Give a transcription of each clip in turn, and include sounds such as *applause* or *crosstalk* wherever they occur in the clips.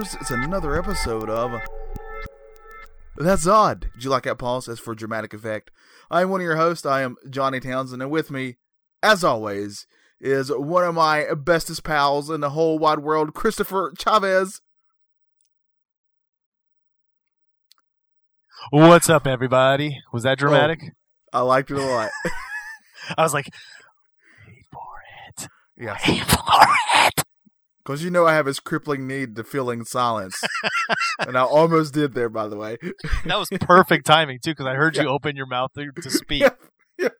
creepers? It's another episode of That's Odd. Did you like that pause? That's for dramatic effect. I am one of your hosts. I am Johnny Townsend, and with me, as always, is one of my bestest pals in the whole wide world, Christopher Chavez. What's up, everybody? Was that oh, dramatic? I liked it a lot. *laughs* I was like, wait for it. yeah, Wait for it. Because you know I have this crippling need to fill in silence, *laughs* and I almost did there. By the way, That was perfect *laughs* timing too, because I heard you open your mouth to, to speak. Yeah. *laughs*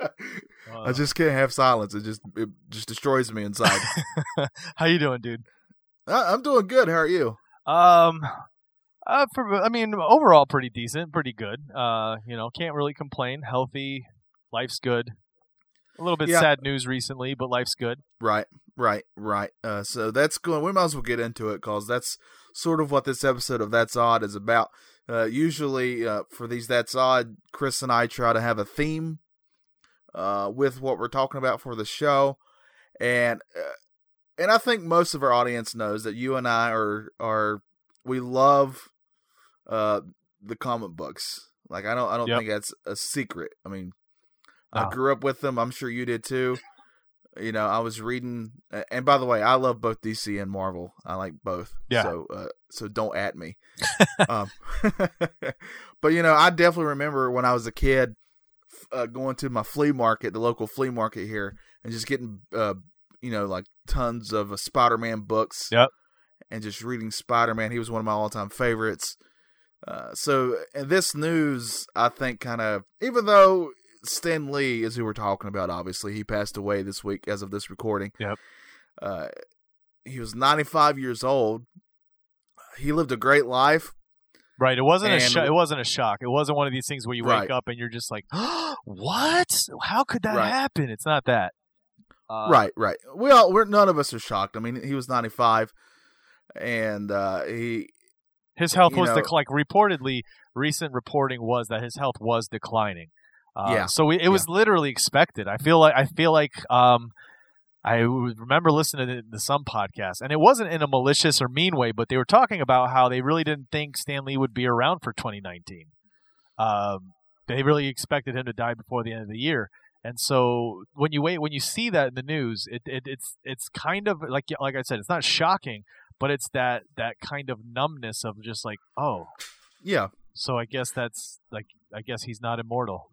Uh, I just can't have silence. It just it just destroys me inside. how you doing, dude? I, I'm doing good. How are you? Um, uh, for, I mean, overall, pretty decent, pretty good. Uh, you know, can't really complain. Healthy, life's good. A little bit Yeah. sad news recently, but life's good. Right, right, right. Uh, so that's going. We might as well get into it because that's sort of what this episode of That's Odd is about. Uh, usually, uh, for these That's Odd, Chris and I try to have a theme uh, with what we're talking about for the show, and uh, and I think most of our audience knows that you and I are are we love uh, the comic books. Like I don't I don't Yep. think that's a secret. I mean, I grew up with them. I'm sure you did too. You know, I was reading, and by the way, I love both DC and Marvel. I like both. Yeah. So, uh, so don't at me. *laughs* um, *laughs* but you know, I definitely remember when I was a kid, uh, going to my flea market, the local flea market here, and just getting, uh, you know, like tons of uh, Spider-Man books. Yep. And just reading Spider-Man. He was one of my all-time favorites. Uh, so, and this news, I think, kind of, even though Stan Lee is who we're talking about. Obviously, he passed away this week as of this recording. Yep. Uh, he was 95 years old. He lived a great life. Right. It wasn't a sho- it wasn't a shock. It wasn't one of these things where you wake Right. up and you're just like, *gasps* "What? How could that Right. happen?" It's not that. Uh, right, right. We all, we're none of us are shocked. I mean, he was 95, and uh, he, His health was know- dec- like reportedly recent reporting was that his health was declining. Uh, Yeah. So we, it was literally expected. I feel like I feel like um, I remember listening to, to some podcast, and it wasn't in a malicious or mean way, but they were talking about how they really didn't think Stan Lee would be around for 2019. Um, they really expected him to die before the end of the year. And so when you wait, when you see that in the news, it, it it's it's kind of like like I said, it's not shocking, but it's that that kind of numbness of just like, oh, yeah, so I guess that's like I guess he's not immortal.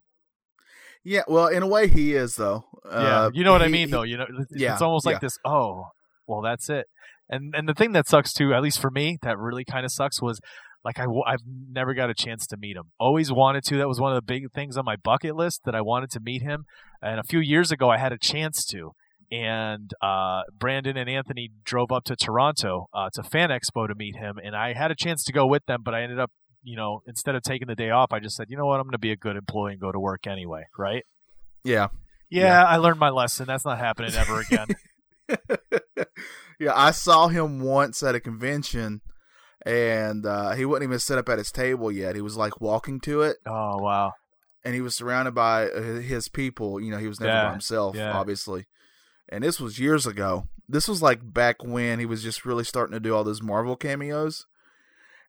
Yeah. Well, in a way, he is though. yeah, Uh, you know what I mean, he- though. You know, it's- yeah, it's almost yeah. like this. Oh, well, that's it. And and the thing that sucks too, at least for me, that really kind of sucks was like I, I've never got a chance to meet him. Always wanted to. That was one of the big things on my bucket list that I wanted to meet him. And a few years ago, I had a chance to. And uh, Brandon and Anthony drove up to Toronto uh, to Fan Expo to meet him, and I had a chance to go with them, but I ended up, you know, instead of taking the day off, I just said, you know what, I'm going to be a good employee and go to work anyway, right? Yeah, Yeah, Yeah. I learned my lesson. That's not happening ever again. *laughs* yeah. I saw him once at a convention, and uh, he wasn't even set up at his table yet. He was like walking to it, oh wow. and he was surrounded by uh, his people. You know, he was never Yeah, by himself, yeah. obviously. And this was years ago. This was like back when he was just really starting to do all those Marvel cameos,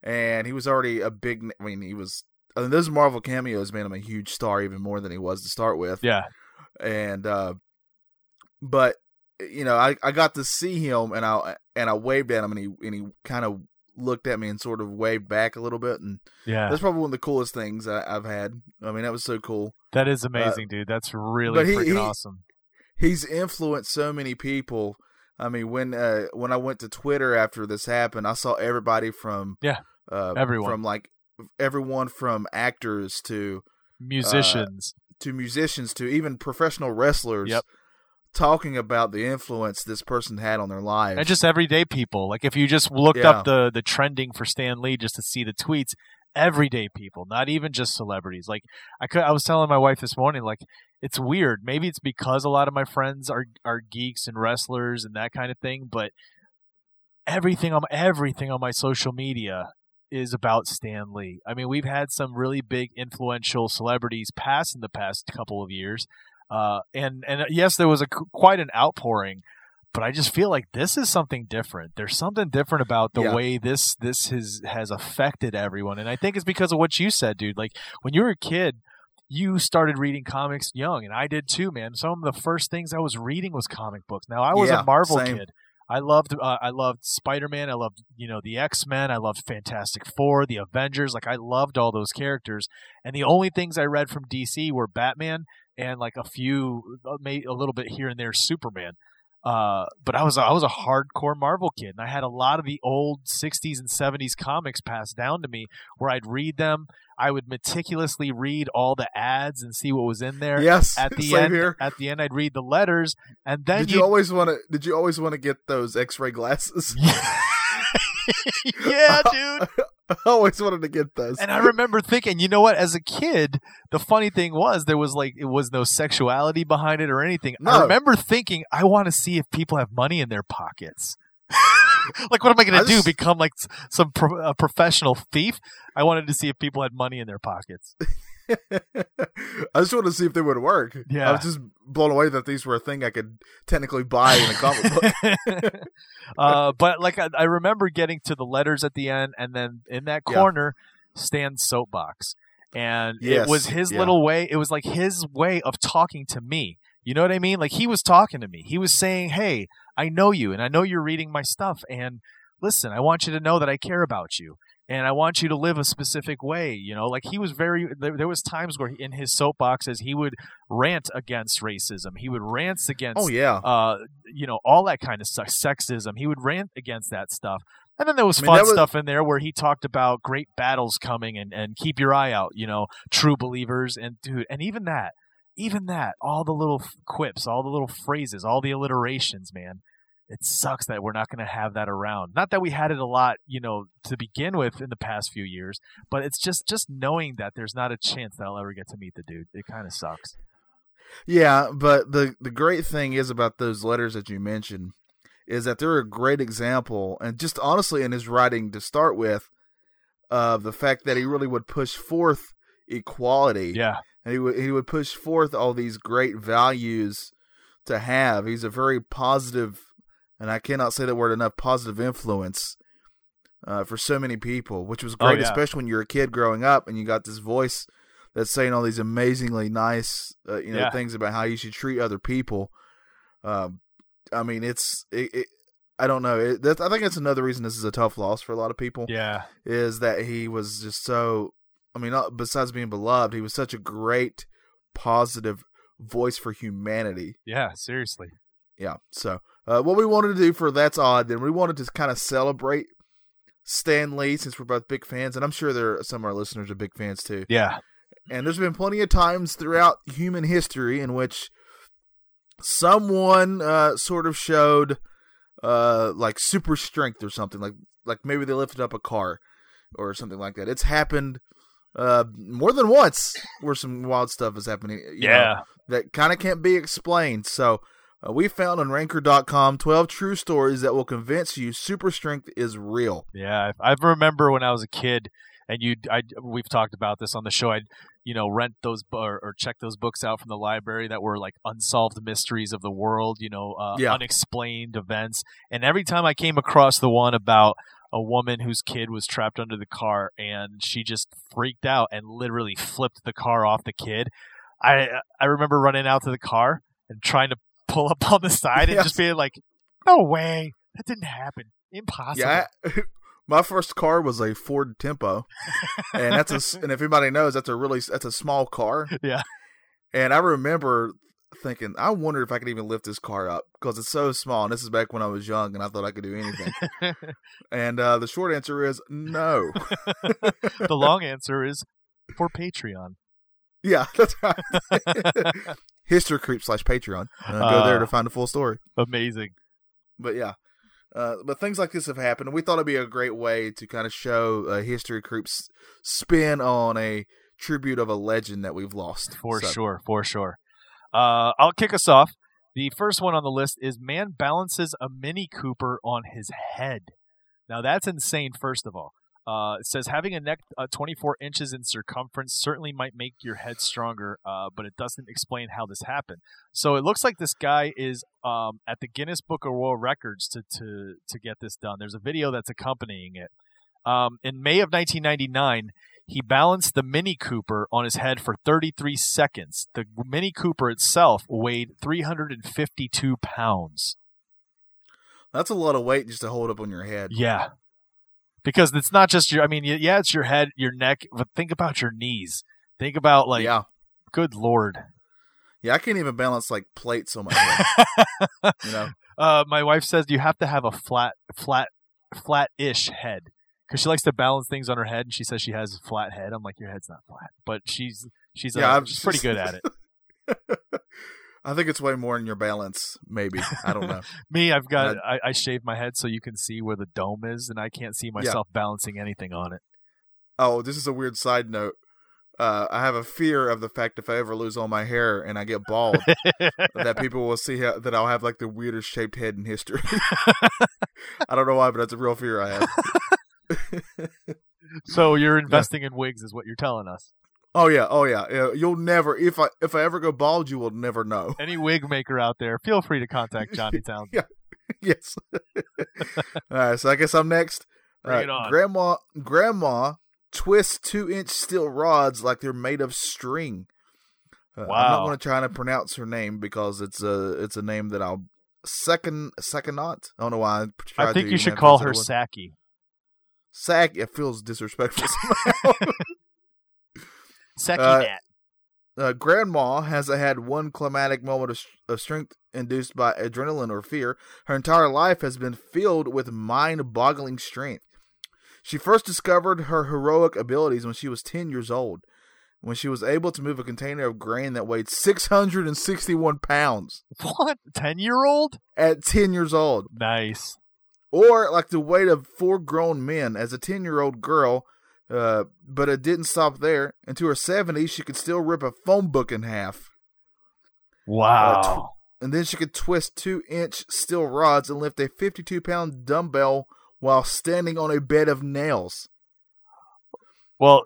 and he was already a big. I mean, he was. I mean, those Marvel cameos made him a huge star, even more than he was to start with. Yeah. and uh but you know I, I got to see him and I and I waved at him and he and he kind of looked at me and sort of waved back a little bit and Yeah. that's probably one of the coolest things I, I've had. I mean that was so cool. That is amazing, dude. That's really uh, but he- freaking he- awesome. He's influenced so many people. I mean when uh when I went to Twitter after this happened, I saw everybody from Yeah, uh everyone. from like everyone from actors to Musicians. to musicians to even professional wrestlers Yep. talking about the influence this person had on their lives. and just everyday people. Like if you just looked Yeah. up the the trending for Stan Lee just to see the tweets, everyday people, not even just celebrities. Like I could I was telling my wife this morning like it's weird. Maybe it's because a lot of my friends are are geeks and wrestlers and that kind of thing, but everything on everything on my social media is about Stan Lee. I mean, we've had some really big influential celebrities pass in the past couple of years. Uh, and and uh, yes, there was a quite an outpouring, but I just feel like this is something different. There's something different about the Yeah. way this this has has affected everyone, and I think it's because of what you said, dude. Like when you were a kid, you started reading comics young, and I did too, man. Some of the first things I was reading was comic books. Now I was Yeah, a Marvel same. kid. I loved uh, I loved Spider Man. I loved you know the X Men. I loved Fantastic Four, the Avengers. Like I loved all those characters. And the only things I read from DC were Batman and like a few, uh, a little bit here and there Superman. Uh, but I was I was a hardcore Marvel kid, and I had a lot of the old '60s and '70s comics passed down to me, where I'd read them. I would meticulously read all the ads and see what was in there. Yes, At the same end, here. at the end, I'd read the letters, and then Did you always want to? Did you always want to get those X-ray glasses? *laughs* yeah, dude. *laughs* *laughs* I always wanted to get those. And I remember thinking, you know what? As a kid, the funny thing was there was like it was no sexuality behind it or anything. I remember thinking, I want to see if people have money in their pockets. *laughs* like, what am I going to do? Become like some pro- a professional thief? I wanted to see if people had money in their pockets. *laughs* *laughs* I just wanted to see if they would work. Yeah. I was just blown away that these were a thing I could technically buy in a comic book. *laughs* uh, but like I, I remember getting to the letters at the end, and then in that Yeah. corner, Stan's soapbox, and it was his yeah. little way. It was like his way of talking to me. You know what I mean? Like he was talking to me. He was saying, "Hey, I know you, and I know you're reading my stuff, and listen, I want you to know that I care about you." And I want you to live a specific way, you know. Like he was very. There, there was times where he, in his soapboxes he would rant against racism. He would rant against oh yeah, uh, you know, all that kind of stuff, sexism. He would rant against that stuff. And then there was I mean, fun was- stuff in there where he talked about great battles coming and, and keep your eye out, you know, true believers. And dude, and even that, even that, all the little quips, all the little phrases, all the alliterations, man. It sucks that we're not going to have that around. Not that we had it a lot, you know, to begin with in the past few years, but it's just just knowing that there's not a chance that I'll ever get to meet the dude. It kind of sucks. yeah. But the the great thing is about those letters that you mentioned is that they're a great example, and just honestly in his writing to start with, of the fact that he really would push forth equality. Yeah. and he would he would push forth all these great values to have. He's a very positive, and I cannot say that word enough. Positive influence uh, for so many people, which was Oh, great, yeah. especially when you're a kid growing up and you got this voice that's saying all these amazingly nice, uh, you know, Yeah. things about how you should treat other people. Um, I mean, it's it. it I don't know. It, that's, I think that's another reason this is a tough loss for a lot of people Yeah. is that he was just so I mean not, besides being beloved he was such a great positive voice for humanity Yeah. Seriously. yeah so uh, what we wanted to do for that's odd then we wanted to kind of celebrate Stan Lee since we're both big fans and I'm sure there are some of our listeners are big fans too Yeah. and there's been plenty of times throughout human history in which someone uh, sort of showed uh, like super strength or something like like maybe they lifted up a car or something like that. It's happened uh, more than once where some wild stuff is happening. you know, Yeah. that kind of can't be explained. So uh, we found on Ranker.com 12 true stories that will convince you super strength is real. Yeah, I, I remember when I was a kid, and you, I, we've talked about this on the show. I'd, you know, rent those or, or check those books out from the library that were like unsolved mysteries of the world. You know, uh, Yeah. unexplained events. And every time I came across the one about a woman whose kid was trapped under the car and she just freaked out and literally flipped the car off the kid. I I remember running out to the car and trying to pull up on the side and Yes. just being like, "No way, that didn't happen, impossible." Yeah. *laughs* My first car was a Ford Tempo, and that's a *laughs* and if anybody knows, that's a really that's a small car. Yeah. And I remember thinking, I wonder if I could even lift this car up because it's so small. And this is back when I was young, and I thought I could do anything. *laughs* and uh, the short answer is no. the long answer is for Patreon. yeah, that's right. History creep slash Patreon. Uh, go there Uh, to find the full story. Amazing. But yeah. Uh, but things like this have happened, we thought it'd be a great way to kind of show uh, history creeps spin on a tribute of a legend that we've lost. For So, sure, for sure. Uh, I'll kick us off. The first one on the list is man balances a Mini Cooper on his head. Now that's insane. First of all, Uh, it says having a neck uh, 24 inches in circumference certainly might make your head stronger, uh, but it doesn't explain how this happened. So it looks like this guy is um, at the Guinness Book of World Records to to to get this done. There's a video that's accompanying it. Um, in May of 1999, he balanced the Mini Cooper on his head for 33 seconds. The Mini Cooper itself weighed 352 pounds. That's a lot of weight just to hold up on your head. Yeah. Because it's not just your, I mean, yeah, it's your head, your neck, but think about your knees. Think about, like, yeah. good Lord. Yeah, I can't even balance like plates on my head. *laughs* you know? Uh, my wife says you have to have a flat, flat, flat-ish head because she likes to balance things on her head, and she says she has a flat head. I'm like, your head's not flat, but she's she's Yeah, uh, she's *laughs* pretty good at it. *laughs* I think it's way more in your balance, maybe. I don't know. *laughs* Me, I've got I, I shave my head so you can see where the dome is, and I can't see Yeah. myself balancing anything on it. Oh, this is a weird side note. Uh, I have a fear of the fact if I ever lose all my hair and I get bald, *laughs* that people will see how, that I'll have like the weirdest shaped head in history. *laughs* I don't know why, but that's a real fear I have. so you're investing in wigs, is what you're telling us. Oh yeah, oh yeah. You'll never if I if I ever go bald, you will never know. Any wig maker out there, feel free to contact *laughs* Johnny Town. Yeah. yes. *laughs* All right, so I guess I'm next. Bring Uh, it on. Grandma, grandma twists two inch steel rods like they're made of string. Uh, I'm not going to try to pronounce her name because it's a it's a name that I'll second second not. I don't know why. I, tried I think you should call her emphasize that one. Saki. Sack. It feels disrespectful *laughs* Saki Uh, uh, grandma has had one climatic moment of, of strength induced by adrenaline or fear. Her entire life has been filled with mind boggling strength. She first discovered her heroic abilities when she was 10 years old, when she was able to move a container of grain that weighed 661 pounds What? Ten year old? at 10 years old, Nice. or like the weight of four grown men as a 10 year old girl. Uh, but it didn't stop there. Into her 70s, she could still rip a phone book in half. Wow. and then she could twist two inch steel rods and lift a 52 pound dumbbell while standing on a bed of nails. well,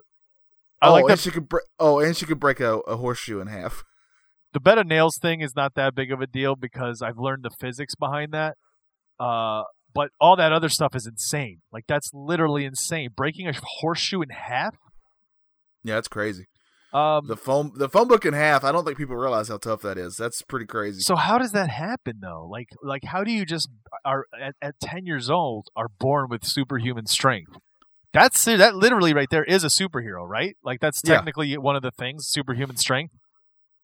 I oh, like that she could bre- oh, and she could break a, a horseshoe in half. *laughs* the bed of nails thing is not that big of a deal because I've learned the physics behind that. Uh, but all that other stuff is insane. Like that's literally insane. Breaking a horseshoe in half. Yeah, that's crazy. Um, The phone the phone book in half. I don't think people realize how tough that is. That's pretty crazy. so how does that happen though? Like, like how do you just are at, at ten years old are born with superhuman strength? That's that literally right there is a superhero, right? Like that's Yeah. technically one of the things, superhuman strength.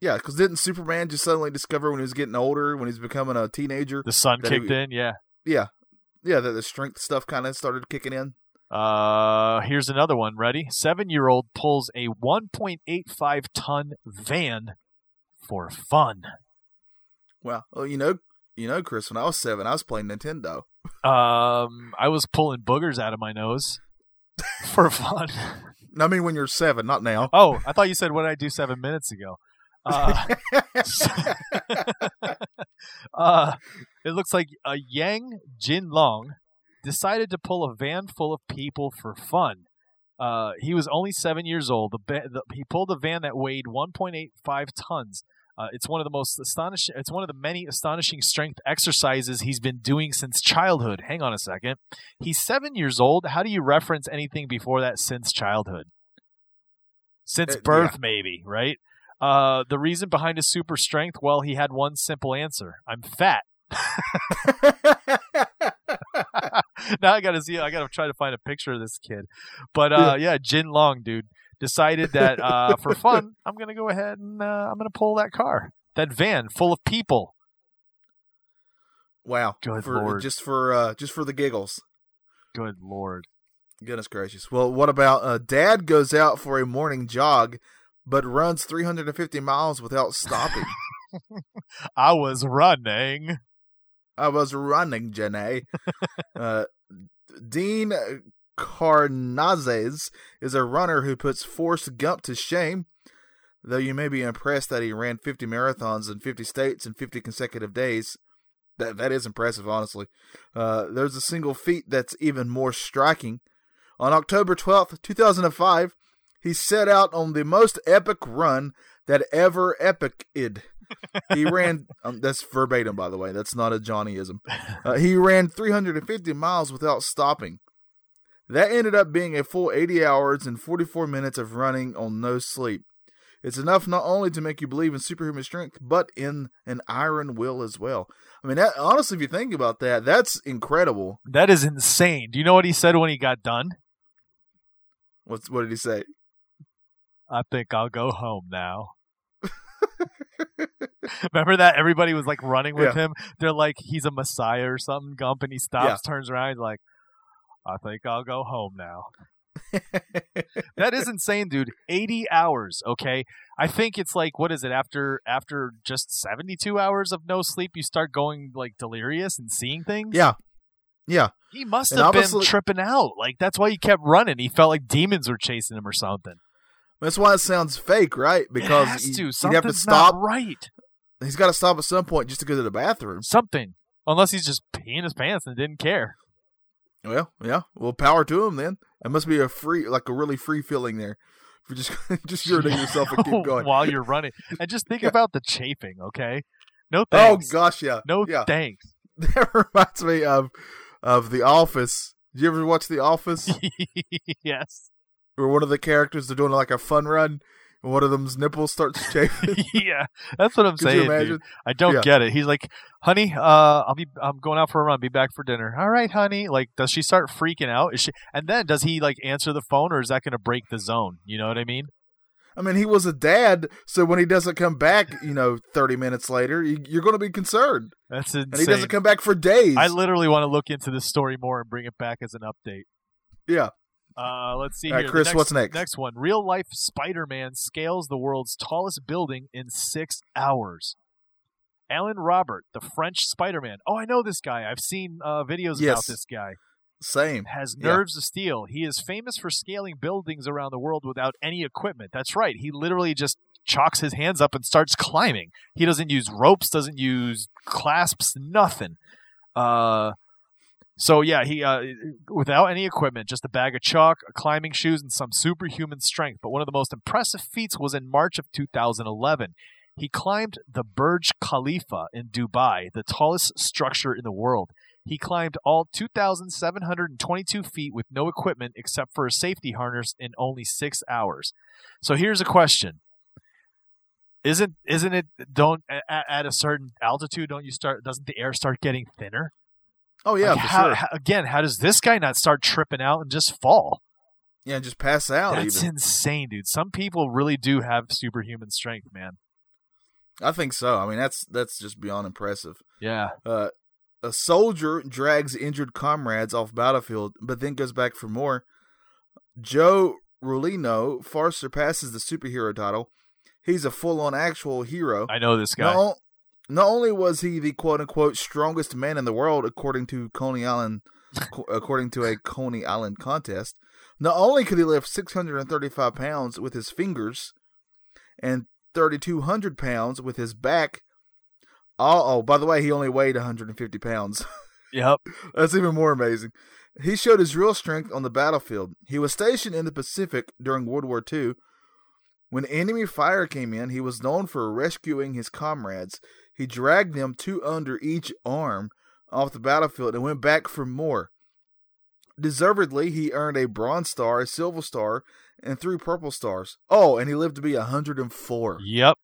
yeah, because didn't Superman just suddenly discover when he was getting older, when he's becoming a teenager? The sun That he- kicked in, yeah. Yeah, yeah, that the strength stuff kind of started kicking in. Uh, here's another one. Ready? Seven year old pulls a 1.85 ton van for fun. Well, well, you know, you know, Chris, when I was seven, I was playing Nintendo. Um, I was pulling boogers out of my nose *laughs* for fun. I mean, when you're seven, not now. Oh, I thought you said what did I do seven minutes ago. Uh, *laughs* *laughs* uh, it looks like a Yang Jinlong decided to pull a van full of people for fun. Uh, he was only seven years old. The, ba- the he pulled a van that weighed 1.85 tons. Uh, it's one of the most astonishing. It's one of the many astonishing strength exercises he's been doing since childhood. Hang on a second. He's seven years old. How do you reference anything before that since childhood? Since Uh, birth, maybe, right? Uh, the reason behind his super strength, well, he had one simple answer. I'm fat. *laughs* now I gotta see. I gotta try to find a picture of this kid. But uh, yeah, Jin Long, dude, decided that uh, *laughs* for fun, I'm gonna go ahead and uh, I'm gonna pull that car, that van full of people. wow, Good for, lord. just for uh, just for the giggles. Good lord. Goodness gracious. Well, what about uh, Dad goes out for a morning jog, but runs 350 miles without stopping. *laughs* I was running. I was running, Janae. uh, Dean Karnazes is a runner who puts Forrest Gump to shame. Though you may be impressed that he ran 50 marathons in 50 states in 50 consecutive days. That that is impressive, honestly. Uh, there's a single feat that's even more striking. On October 12th, 2005, he set out on the most epic run that ever epiced. He ran, um, that's verbatim, by the way. That's not a Johnnyism. Uh, he *laughs* ran 350 miles without stopping. That ended up being a full 80 hours and 44 minutes of running on no sleep. It's enough not only to make you believe in superhuman strength, but in an iron will as well. I mean, that, honestly, if you think about that, that's incredible. That is insane. Do you know what he said when he got done? What's what did he say? I think I'll go home now. *laughs* *laughs* Remember that everybody was like running with him. They're like he's a messiah or something. Gump and he stops, turns around, he's like, "I think I'll go home now." *laughs* that is insane, dude. 80 hours, okay? I think it's like what is it after after just 72 hours of no sleep you start going like delirious and seeing things? Yeah. Yeah. He must have been tripping out. Like that's why he kept running. He felt like demons were chasing him or something. That's why it sounds fake, right? Because it has he- to. he'd have to stop. not right. He's got to stop at some point just to go to the bathroom. Something. Unless he's just peeing his pants and didn't care. Well, yeah. Well, power to him then. It must be a free, like a really free feeling there. For just *laughs* just urinating yourself and keep *laughs* going. while you're running. And just think *laughs* Yeah. about the chafing, okay? No oh, thanks. oh gosh, yeah. No yeah. thanks. That reminds me of of The Office. Did you ever watch The Office? yes. Where one of the characters they're doing like a fun run, one of them's nipples starts *laughs* chafing. yeah. That's what I'm saying. dude. I don't Yeah. get it. He's like, "Honey, uh, I'll be I'm going out for a run. Be back for dinner." All right, honey. Like, does she start freaking out? Is she? And then does he like answer the phone, or is that going to break the zone? You know what I mean? I mean, he was a dad, so when he doesn't come back, you know, thirty minutes later, you, you're going to be concerned, That's insane. and he doesn't come back for days. I literally want to look into this story more and bring it back as an update. yeah. Uh, let's see All right, here. Chris, next, what's next? Next one. Real life Spider Man scales the world's tallest building in six hours. Alain Robert, the French Spider Man. Oh, I know this guy. I've seen uh, videos about this guy. Same. Has Yeah. nerves of steel. He is famous for scaling buildings around the world without any equipment. That's right. He literally just chalks his hands up and starts climbing. He doesn't use ropes, doesn't use clasps, nothing. Uh, so yeah, he uh, without any equipment, just a bag of chalk, climbing shoes, and some superhuman strength. But one of the most impressive feats was in March of 2011. He climbed the Burj Khalifa in Dubai, the tallest structure in the world. He climbed all 2,722 feet with no equipment except for a safety harness in only six hours. So here's a question: Isn't isn't it don't at, at a certain altitude don't you start doesn't the air start getting thinner? Oh yeah, Like, for how, sure. how- again, how does this guy not start tripping out and just fall? yeah, and just pass out. That's even insane, dude. Some people really do have superhuman strength, man. I think so. I mean, that's that's just beyond impressive. Yeah. Uh, a soldier drags injured comrades off battlefield, but then goes back for more. Joe Rollino far surpasses the superhero title. He's a full-on actual hero. I know this guy. Not, not only was he the quote-unquote strongest man in the world, according to Coney Island, *laughs* according to a Coney Island contest, not only could he lift 635 pounds with his fingers and 3,200 pounds with his back. Oh, oh, by the way, he only weighed 150 pounds. *laughs* Yep. That's even more amazing. He showed his real strength on the battlefield. He was stationed in the Pacific during World War II. When enemy fire came in, he was known for rescuing his comrades. He dragged them two under each arm off the battlefield and went back for more. Deservedly, he earned a Bronze Star, a Silver Star, and three Purple Stars. Oh, and he lived to be 104. Yep.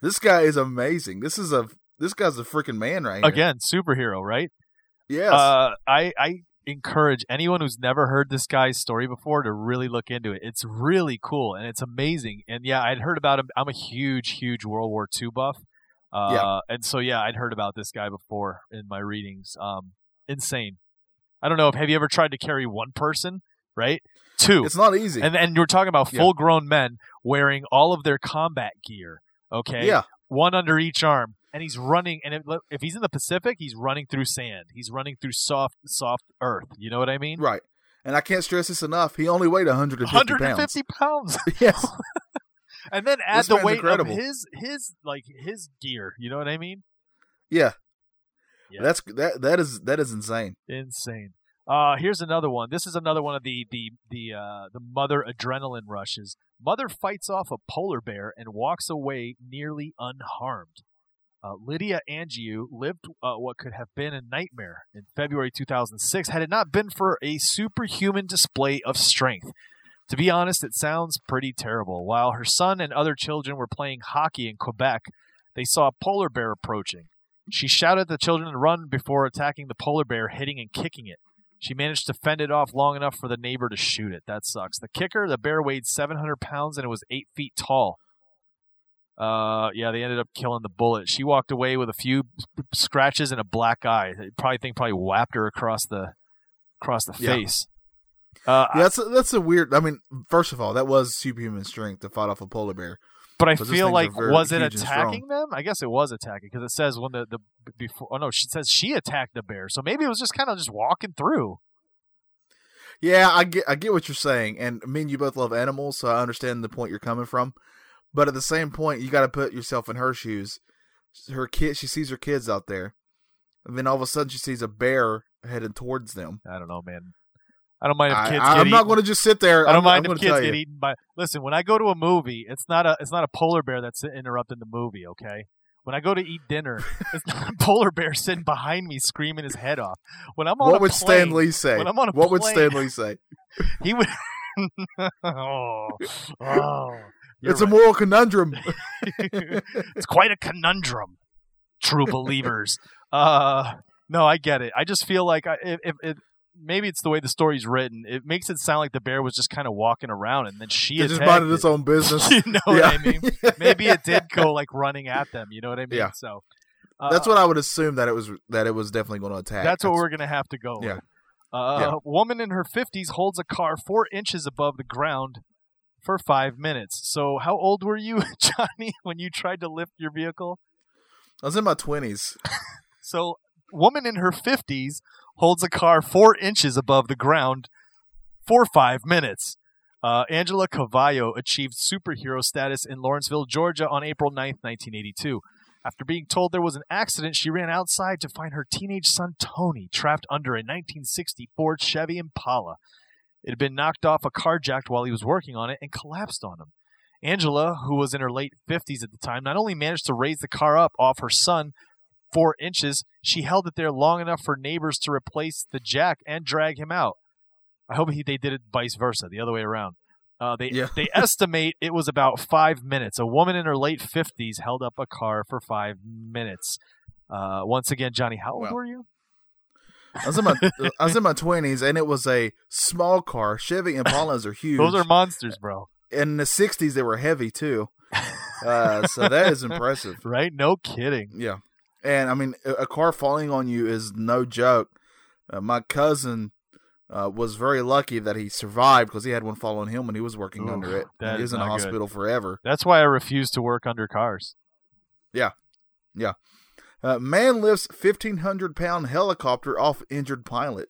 This guy is amazing. This is a this guy's a freaking man right here. Again, superhero, right? yes. Uh, I I encourage anyone who's never heard this guy's story before to really look into it. It's really cool and it's amazing. And yeah, I'd heard about him. I'm a huge, huge World War II buff. Uh, Yeah. And so yeah, I'd heard about this guy before in my readings. Um, insane. I don't know if have you ever tried to carry one person, right? Two. it's not easy. and and you're talking about full grown men wearing all of their combat gear. Okay. yeah. One under each arm, and he's running. And if, if he's in the Pacific, he's running through sand. He's running through soft, soft earth. You know what I mean? Right. And I can't stress this enough. He only weighed 150, 150 pounds. pounds. *laughs* yes. *laughs* and then add This the weight incredible. of his his like his gear. You know what I mean? Yeah. Yeah. That's that that is that is insane. Insane. Uh, here's another one. This is another one of the the the uh, the mother adrenaline rushes. Mother fights off a polar bear and walks away nearly unharmed. Uh, Lydia Angyiou lived uh, what could have been a nightmare in February 2006 had it not been for a superhuman display of strength. To be honest, it sounds pretty terrible. While her son and other children were playing hockey in Quebec, they saw a polar bear approaching. She shouted at the children to run before attacking the polar bear, hitting and kicking it. She managed to fend it off long enough for the neighbor to shoot it. That sucks. The kicker, the bear weighed 700 pounds and it was eight feet tall. Uh, yeah, they ended up killing the bullet. She walked away with a few scratches and a black eye. I probably think probably whapped her across the across the Yeah. face. Uh, Yeah, that's a, that's a weird. I mean, first of all, that was superhuman strength to fight off a polar bear. But I feel like was it attacking them? I guess it was attacking because it says when the the before. Oh no, she says she attacked the bear. So maybe it was just kind of just walking through. Yeah, I get I get what you're saying, and me and you both love animals, so I understand the point you're coming from. But at the same point, you got to put yourself in her shoes. Her kid, she sees her kids out there, and then all of a sudden she sees a bear headed towards them. I don't know, man. I don't mind if kids I, am not going to just sit there. I don't I'm, mind I'm if kids get eaten by. Listen, when I go to a movie, it's not a it's not a polar bear that's interrupting the movie. Okay, when I go to eat dinner, *laughs* it's not a polar bear sitting behind me screaming his head off. When I'm on What would plane, Stan Lee say? when I'm on a what would plane- Stan Lee say? *laughs* he would. *laughs* oh, oh, it's a moral conundrum. it's quite a conundrum. True believers. Uh, no, I get it. I just feel like I, if, if, if maybe it's the way the story's written, it makes it sound like the bear was just kind of walking around and then she He just minded it. its own business. *laughs* you know what I mean? Maybe it did go *laughs* like running at them. You know what I mean? Yeah. So uh, That's what I would assume that it was that it was definitely going to attack. that's what we're gonna have to go. Yeah. With. Uh, Yeah. A woman in her fifties holds a car four inches above the ground for five minutes. So how old were you, *laughs* Johnny, when you tried to lift your vehicle? I was in my twenties. So, woman in her 50s holds a car four inches above the ground for five minutes. Uh, Angela Cavallo achieved superhero status in Lawrenceville, Georgia on April 9th, 1982. After being told there was an accident, she ran outside to find her teenage son Tony trapped under a 1960 Ford Chevy Impala. It had been knocked off a carjacked while he was working on it and collapsed on him. Angela, who was in her late 50s at the time, not only managed to raise the car up off her son four inches, she held it there long enough for neighbors to replace the jack and drag him out. I hope he, they did it vice versa, the other way around. Uh, they Yeah. they *laughs* estimate it was about five minutes. A woman in her late 50s held up a car for five minutes. Uh, once again, Johnny, how old Well, were you? I was in my *laughs* I was in my twenties, and it was a small car. Chevy Impalas *laughs* are huge. Those are monsters, bro. in the '60s. They were heavy too, uh, so that is impressive. Right? No kidding. Yeah, and I mean, a car falling on you is no joke. Uh, my cousin uh, was very lucky that he survived because he had one fall on him when he was working Oof, under it. that he is in a not good. hospital forever. That's why I refuse to work under cars. Yeah, yeah. Uh, man lifts 1,500 pound helicopter off injured pilot.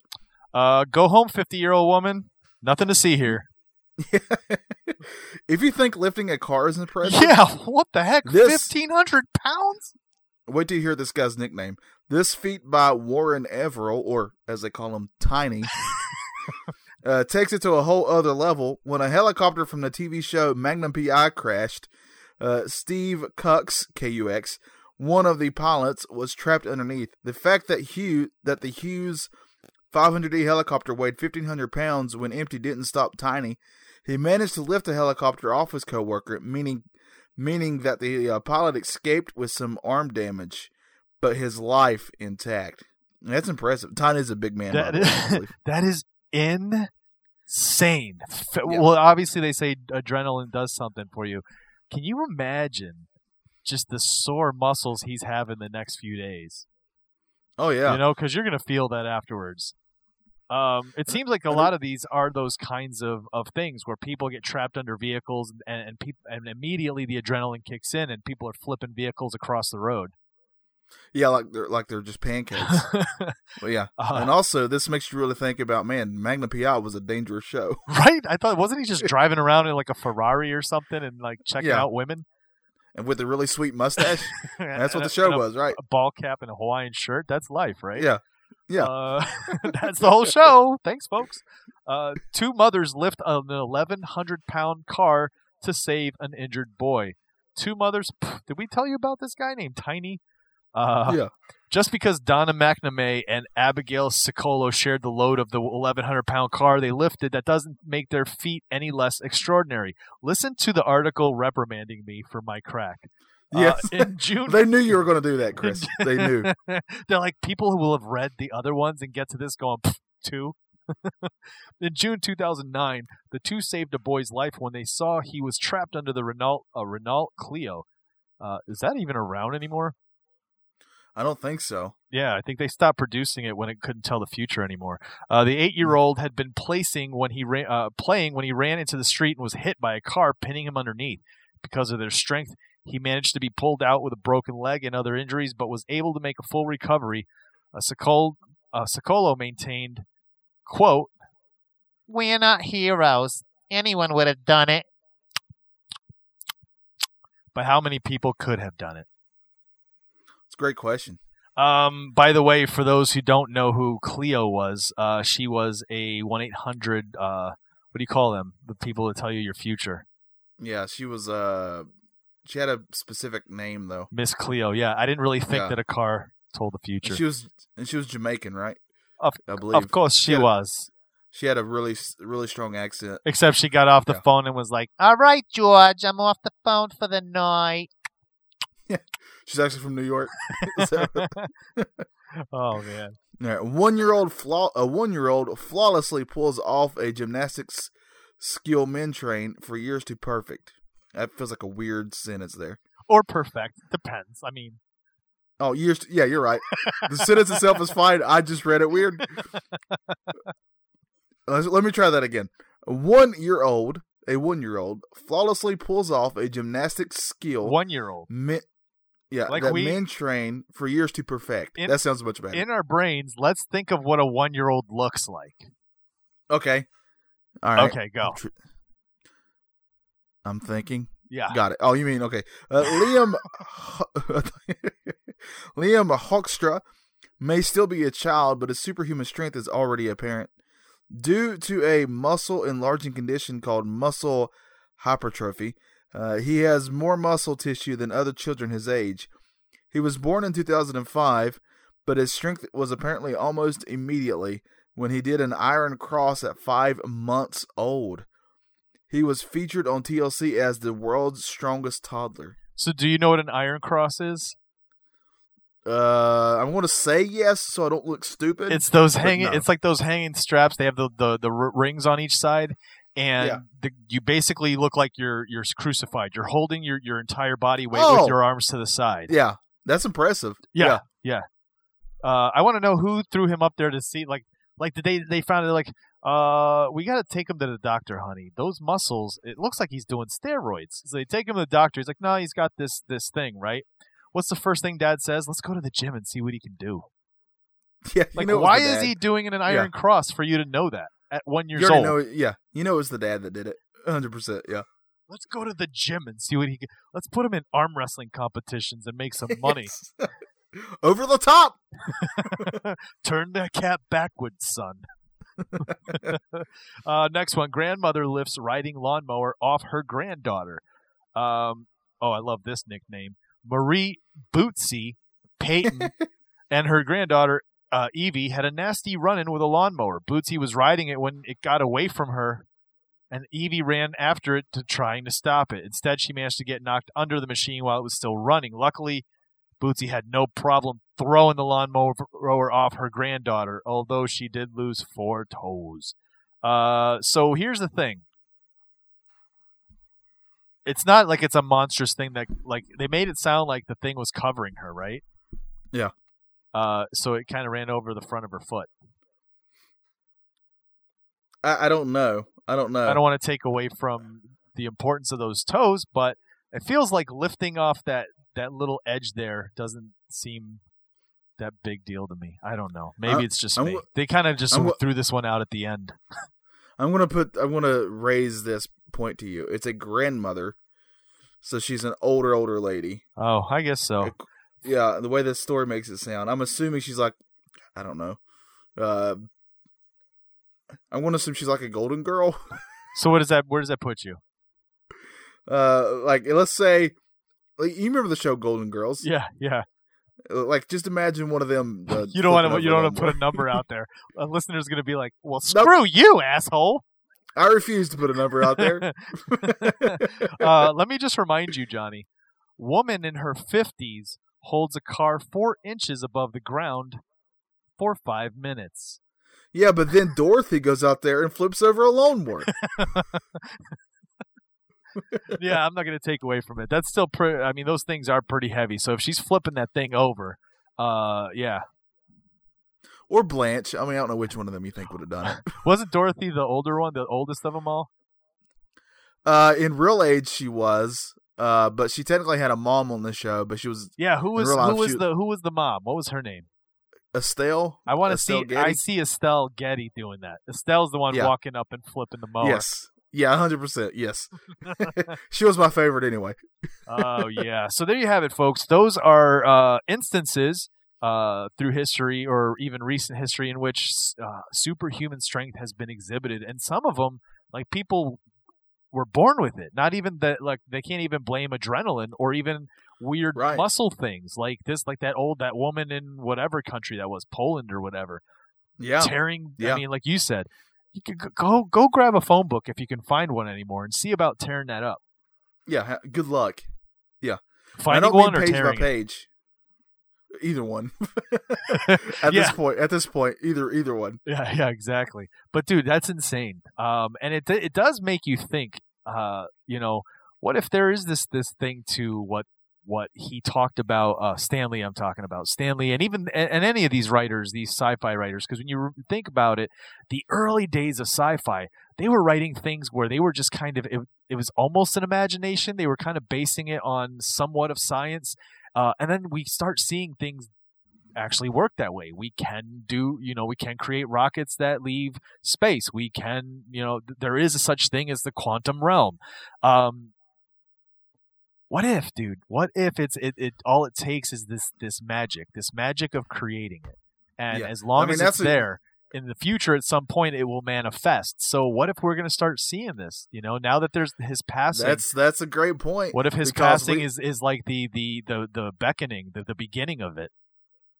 Uh, go home, 50 year old woman. Nothing to see here. *laughs* if you think lifting a car is impressive, Yeah, what the heck? This- 1,500 pounds? Wait till you hear this guy's nickname. This feat by Warren Everal, or as they call him, Tiny, *laughs* uh, takes it to a whole other level. When a helicopter from the TV show Magnum PI crashed, uh, Steve Kux, K-U-X, one of the pilots, was trapped underneath. The fact that Hugh, that the Hughes 500D helicopter weighed 1,500 pounds when empty didn't stop Tiny. He managed to lift the helicopter off his coworker, meaning meaning that the uh, pilot escaped with some arm damage, but his life intact. That's impressive. Tiny's a big man. That the way, I is, *laughs* that is insane. Yeah. Well, obviously they say adrenaline does something for you. Can you imagine just the sore muscles he's having the next few days? oh yeah. You know, because you're going to feel that afterwards. Um, it seems like a lot of these are those kinds of, of things where people get trapped under vehicles and and, peop- and immediately the adrenaline kicks in and people are flipping vehicles across the road. yeah, like they're like they're just pancakes. *laughs* but yeah. Uh, and also, this makes you really think about man. Magnum PI was a dangerous show. *laughs* right? I thought wasn't he just *laughs* driving around in like a Ferrari or something and like checking Yeah. out women? And with a really sweet mustache, that's what the show a- was, right? A ball cap and a Hawaiian shirt. That's life, right? Yeah, Yeah. Uh, *laughs* *laughs* that's the whole show. Thanks, folks. Uh, two mothers lift an 1,100 pound car to save an injured boy. Two mothers. pff, did we tell you about this guy named Tiny? Uh, yeah. Just because Donna McNamee and Abigail Sicolo shared the load of the 1,100 pound car they lifted, that doesn't make their feat any less extraordinary. Listen to the article reprimanding me for my crack. *laughs* Uh, Yes. in June, they knew you were going to do that, *laughs* Chris. They knew. *laughs* they're like people who will have read the other ones and get to this going "Pff, two. in June 2009, the two saved a boy's life when they saw he was trapped under the Renault a Renault Clio. Uh, is that even around anymore? I don't think so. Yeah, I think they stopped producing it when it couldn't tell the future anymore. Uh, the eight-year-old had been placing when he ran, uh, playing when he ran into the street and was hit by a car, pinning him underneath. Because of their strength, he managed to be pulled out with a broken leg and other injuries, but was able to make a full recovery. Uh, Sokol, uh, Sokolo maintained, "quote We're not heroes. Anyone would have done it. But how many people could have done it? It's a great question. Um, by the way, for those who don't know who Cleo was, uh, she was a one eight hundred. Uh, what do you call them? The people that tell you your future. Yeah, she was. Uh, she had a specific name though. Miss Cleo. Yeah, I didn't really think Yeah. that a car told the And future. she was, and she was Jamaican, right? Of- I believe. of course, she Yeah. was. She had a really, really strong accent. Except she got off the Yeah. phone and was like, All right, George, I'm off the phone for the night. Yeah. She's actually from New York. *laughs* So- *laughs* "Oh man, All right, one-year-old flaw a one-year-old flawlessly pulls off a gymnastics skill men train for years to perfect. That feels like a weird sentence there. or perfect depends." I mean, Oh, years. To, yeah, you're right. The sentence itself is fine. I just read it weird. *laughs* Let's- Let me try that again. One-year-old, a one-year-old flawlessly pulls off a gymnastic skill. one year old Men, yeah, Like that we- men train for years to perfect. In- that sounds much better. in our brains, let's think of what a one year old looks like. okay. All right. Okay, go. I'm thinking. Yeah. Got it. Oh, you mean okay? Uh, Liam *laughs* Liam Hoekstra may still be a child, but his superhuman strength is already apparent due to a muscle enlarging condition called muscle hypertrophy. Uh, he has more muscle tissue than other children his age. He was born in 2005, but his strength was apparently almost immediately when he did an iron cross at five months old. He was featured on TLC as the world's strongest toddler. So, do you know what an iron cross is? Uh, I want to say yes, so I don't look stupid. It's those hanging. no. It's like those hanging straps. They have the the, the rings on each side, and Yeah. the, you basically look like you're you're crucified. You're holding your your entire body weight Oh. with your arms to the side. yeah, that's impressive. Yeah, yeah. Uh, I want to know who threw him up there to see. Like, like did they they found it like, uh, we got to take him to the doctor, honey. Those muscles. It looks like he's doing steroids. So they take him to the doctor. He's like, no, he's got this this thing, right? What's the first thing Dad says? Let's go to the gym and see what he can do. *laughs* Yeah, Like, you know why is he doing an iron cross for you to know that at one years old? know. Yeah, you know it was the dad that did it. 100. percent Yeah. Let's go to the gym and see what he can. Let's put him in arm wrestling competitions and make some *laughs* money. Over the top. *laughs* Turn that cat backwards, son. *laughs* uh, next one. Grandmother lifts riding lawnmower off her granddaughter. Um, oh, I love this nickname. Marie Bootsy Peyton *laughs* and her granddaughter uh, Evie had a nasty run in with a lawnmower. Bootsy was riding it when it got away from her, and Evie ran after it to trying to stop it. Instead, she managed to get knocked under the machine while it was still running. Luckily, Bootsy had no problem throwing the lawnmower off her granddaughter, although she did lose four toes. Uh, so here's the thing. It's not like it's a monstrous thing that like they made it sound like the thing was covering her, right? Yeah. Uh, so it kind of ran over the front of her foot. I, I don't know. I don't know. I don't want to take away from the importance of those toes, but it feels like lifting off that that little edge there doesn't seem that big deal to me. I don't know. Maybe I'm- it's just I'm me. they kind of just I'm threw this one out at the end. *laughs* I'm gonna put. I'm gonna raise this point to you. It's a grandmother, so she's an older, older lady. Oh, I guess so. Yeah, the way this story makes it sound, I'm assuming she's like, I don't know, Uh, I'm gonna assume she's like a golden girl. So what does that? Where does that put you? Uh, like let's say, like, you remember the show Golden Girls? Yeah, yeah. Uh, Like just imagine one of them. Uh, *laughs* You don't want to. You don't want to put a number out there. *laughs* A listener's going to be like, "Well, Nope. screw you, asshole." I refuse to put a number out there. *laughs* uh, let me just remind you, Johnny. Woman in her fifties holds a car four inches above the ground for five minutes. yeah, but then Dorothy goes out there and flips over a lawnmower. Yeah, I'm not going to take away from it. That's still pretty. I mean, those things are pretty heavy. So if she's flipping that thing over, uh, yeah, or Blanche. I mean, I don't know which one of them you think would have done it. *laughs* wasn't Dorothy the older one, the oldest of them all? Uh, in real age, she was. Uh, but she technically had a mom on the show, but she was Yeah, who was who was the who was the mom? What was her name? Estelle. I want to see. Getty? I see Estelle Getty doing that. Estelle's the one Yeah. walking up and flipping the mower. Yes. Yeah, hundred percent. Yes. *laughs* *laughs* she was my favorite anyway. oh yeah. So there you have it, folks. Those are uh, instances uh, through history or even recent history in which uh, superhuman strength has been exhibited, and some of them, like people, were born with it. Not even that, like they can't even blame adrenaline or even weird Right. muscle things like this, like that old that woman in whatever country that was, Poland or whatever, Yeah. tearing. Yeah. I mean, like you said. You g- go go grab a phone book if you can find one anymore and see about tearing that up. Yeah. Good luck. I Finding one or page by tearing it. page. Either one. *laughs* *laughs* at Yeah. this point, at this point, either either one. Yeah, *laughs* yeah, exactly. But dude, that's insane. Um, and it it does make you think. Uh, you know, what if there is this this thing to what what he talked about? Uh, Stan Lee, I'm talking about Stan Lee, and even and, any of these writers, these sci-fi writers, because when you think about it, the early days of sci-fi, they were writing things where they were just kind of it, it was almost an imagination. They were kind of basing it on somewhat of science. Uh, and then we start seeing things actually work that way. We can do, you know, we can create rockets that leave space. We can, you know, th- there is a such thing as the quantum realm. Um, what if, dude? What if it's it, it? All it takes is this this magic, this magic of creating it, and Yeah. as long I mean, as it's a- there. In the future, at some point, it will manifest. So, what if we're going to start seeing this? You know, now that there's his passing, That's that's a great point. what if his passing we- is, is like the the the the beckoning, the, the beginning of it?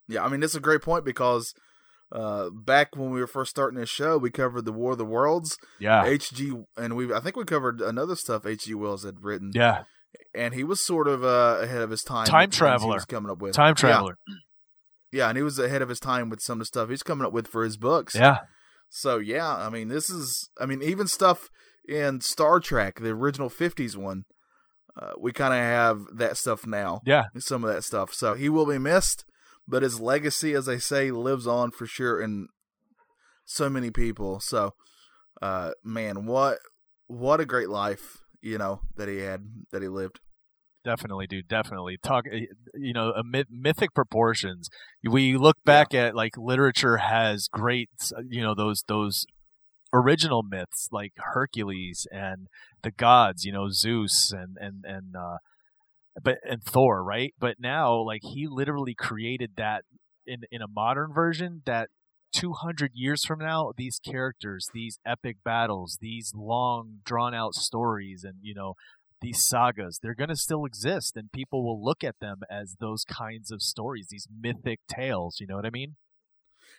Yeah, I mean it's a great point because uh, back when we were first starting this show, we covered the War of the Worlds. Yeah, HG, and we I think we covered another stuff H.G. Wells had written. yeah. And he was sort of uh, ahead of his time. Time traveler. coming up with Time Yeah. traveler. Yeah, and he was ahead of his time with some of the stuff he's coming up with for his books. Yeah, So yeah, I mean this is I mean even stuff in Star Trek, the original '50s one, uh, we kind of have that stuff now. yeah. Some of that stuff. So he will be missed, but his legacy, as they say, lives on for sure in so many people. So, uh, man, what what a great life you know that he had that he lived. Definitely, dude. Definitely. Talk, eh, you know, myth, mythic proportions. We look back at like literature has great, you know, those those original myths like Hercules and the gods, you know, Zeus and and and uh, but and Thor, right? But now, like he literally created that in in a modern version that 200 years from now these characters these epic battles these long drawn out stories and you know these sagas they're going to still exist and people will look at them as those kinds of stories these mythic tales you know what i mean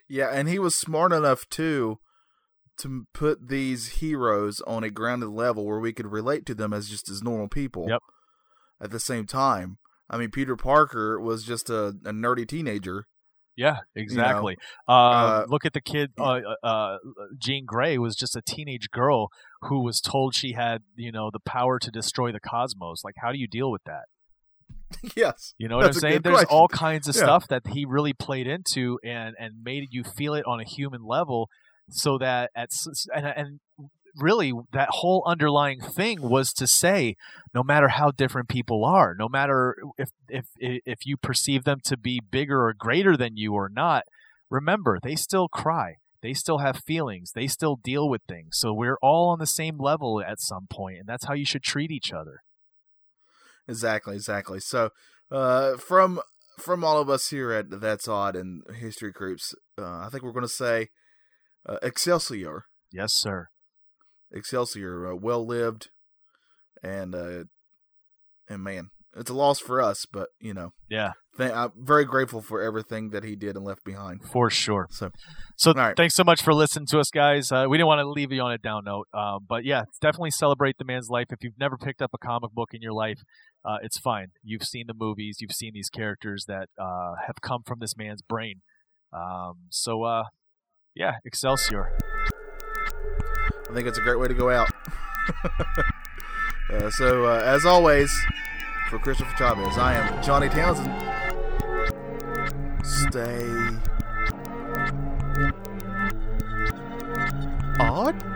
Yeah, and he was smart enough too to put these heroes on a grounded level where we could relate to them as just as normal people. Yep. At the same time, I mean, Peter Parker was just a, a nerdy teenager. Yeah exactly uh, uh, look at the kid uh, uh, uh, jean grey was just a teenage girl who was told she had you know the power to destroy the cosmos like how do you deal with that yes. You know what I'm saying? There's question. all kinds of Yeah. stuff that he really played into and and made you feel it on a human level, so that at and and really that whole underlying thing was to say, no matter how different people are, no matter if if if you perceive them to be bigger or greater than you or not, remember they still cry. They still have feelings. They still deal with things. So we're all on the same level at some point, and that's how you should treat each other. Exactly, exactly. So, uh, from from all of us here at That's Odd and History Creeps, uh, I think we're going to say uh, Excelsior. Yes, sir. Excelsior, uh, well lived, and uh, and man, it's a loss for us, but you know, Yeah, th- I'm very grateful for everything that he did and left behind. for sure. So, So right. thanks so much for listening to us, guys. Uh, we didn't want to leave you on a down note, um, but yeah, definitely celebrate the man's life. If you've never picked up a comic book in your life, uh, it's fine. You've seen the movies, you've seen these characters that uh, have come from this man's brain. Um, so uh, yeah, Excelsior. I think it's a great way to go out. uh, so, uh, as always, for Christopher Chavez, I am Johnny Townsend. Stay odd.